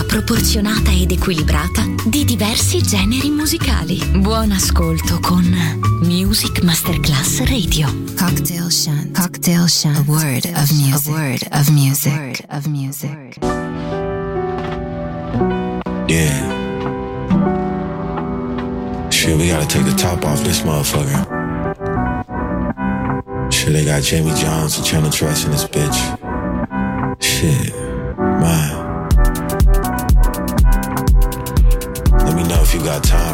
miscela proporzionata ed equilibrata di diversi generi musicali. Buon ascolto con Music Masterclass Radio. Cocktail Shant. Cocktail Shunt. A word of music. A word of music. A word of music. Yeah. Shit, we gotta take the top off this motherfucker. Shit, they got Jamie Johns and Channel Trust in this bitch. Shit. time.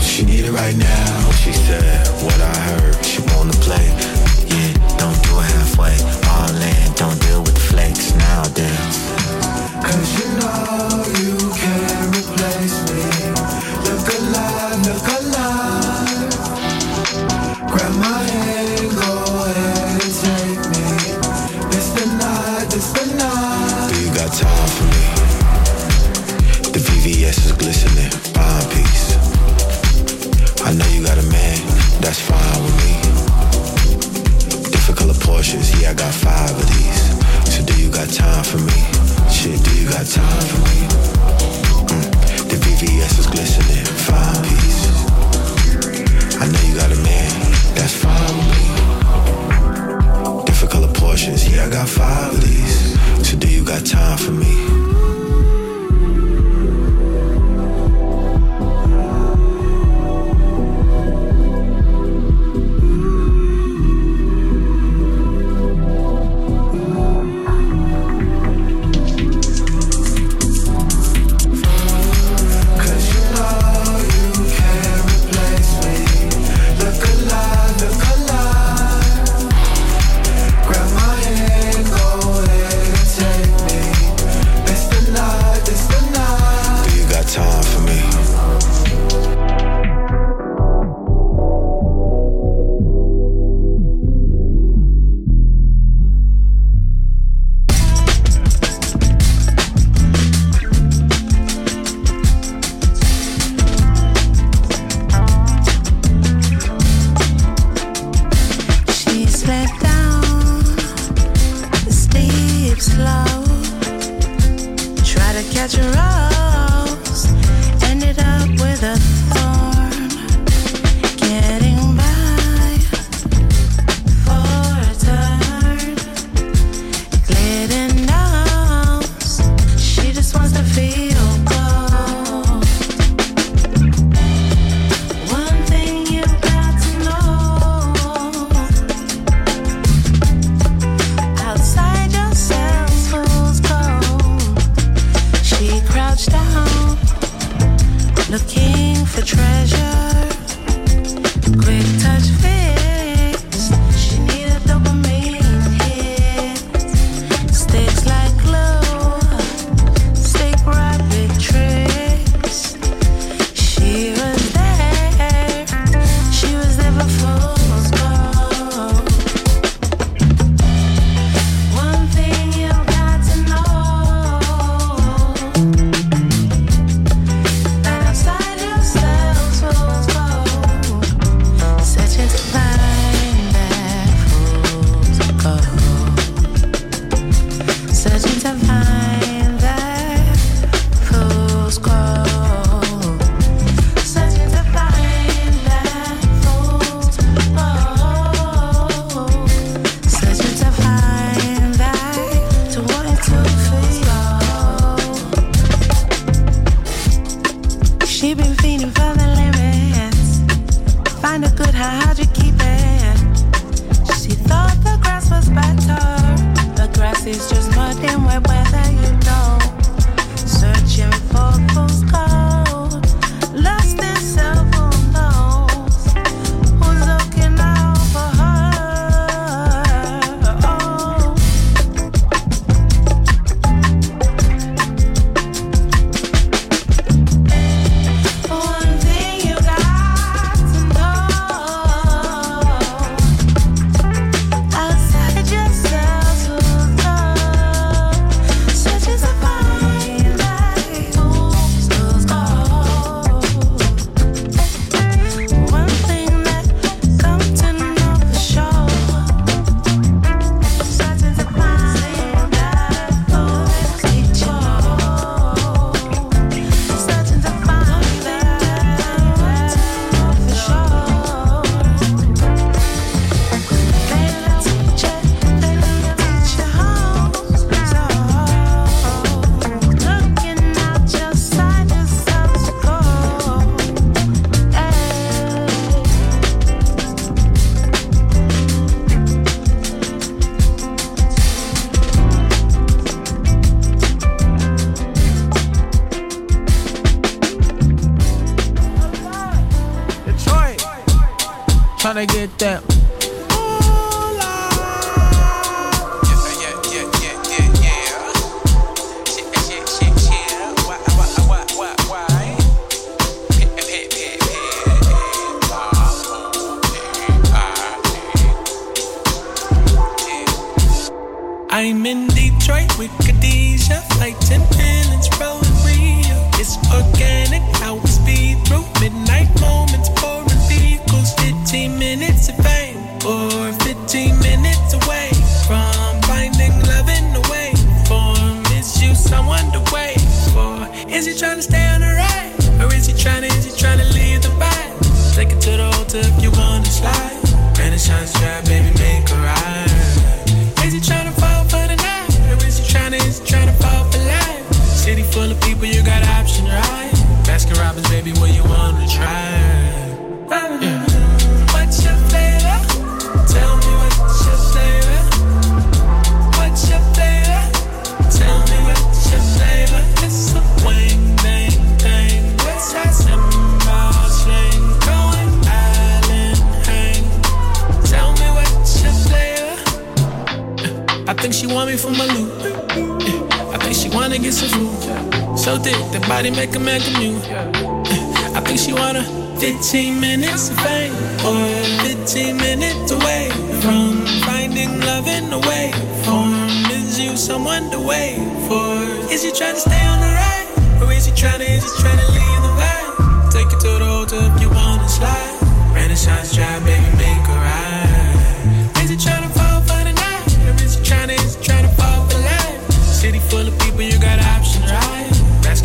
She need it right now.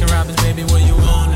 Baskin Robbins, baby, what you want?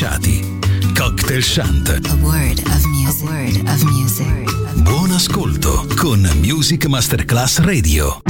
bilanciati. Cocktail Shant. Buon ascolto con Music Masterclass Radio.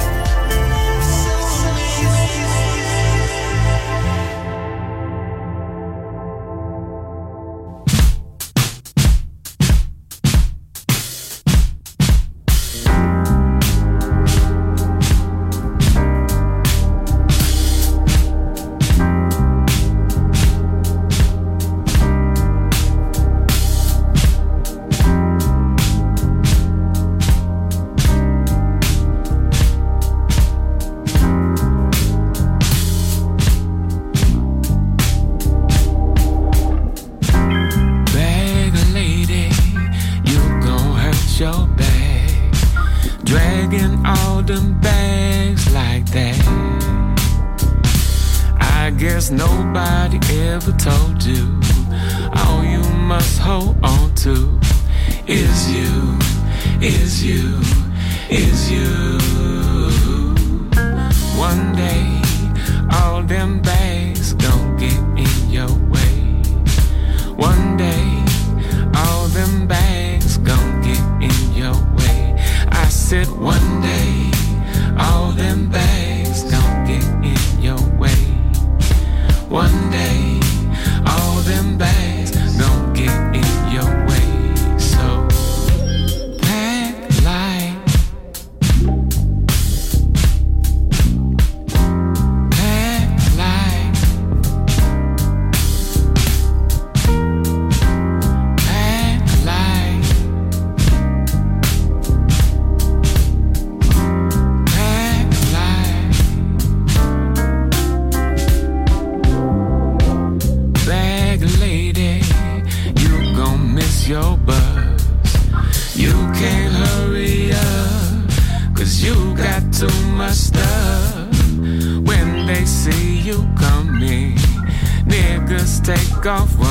off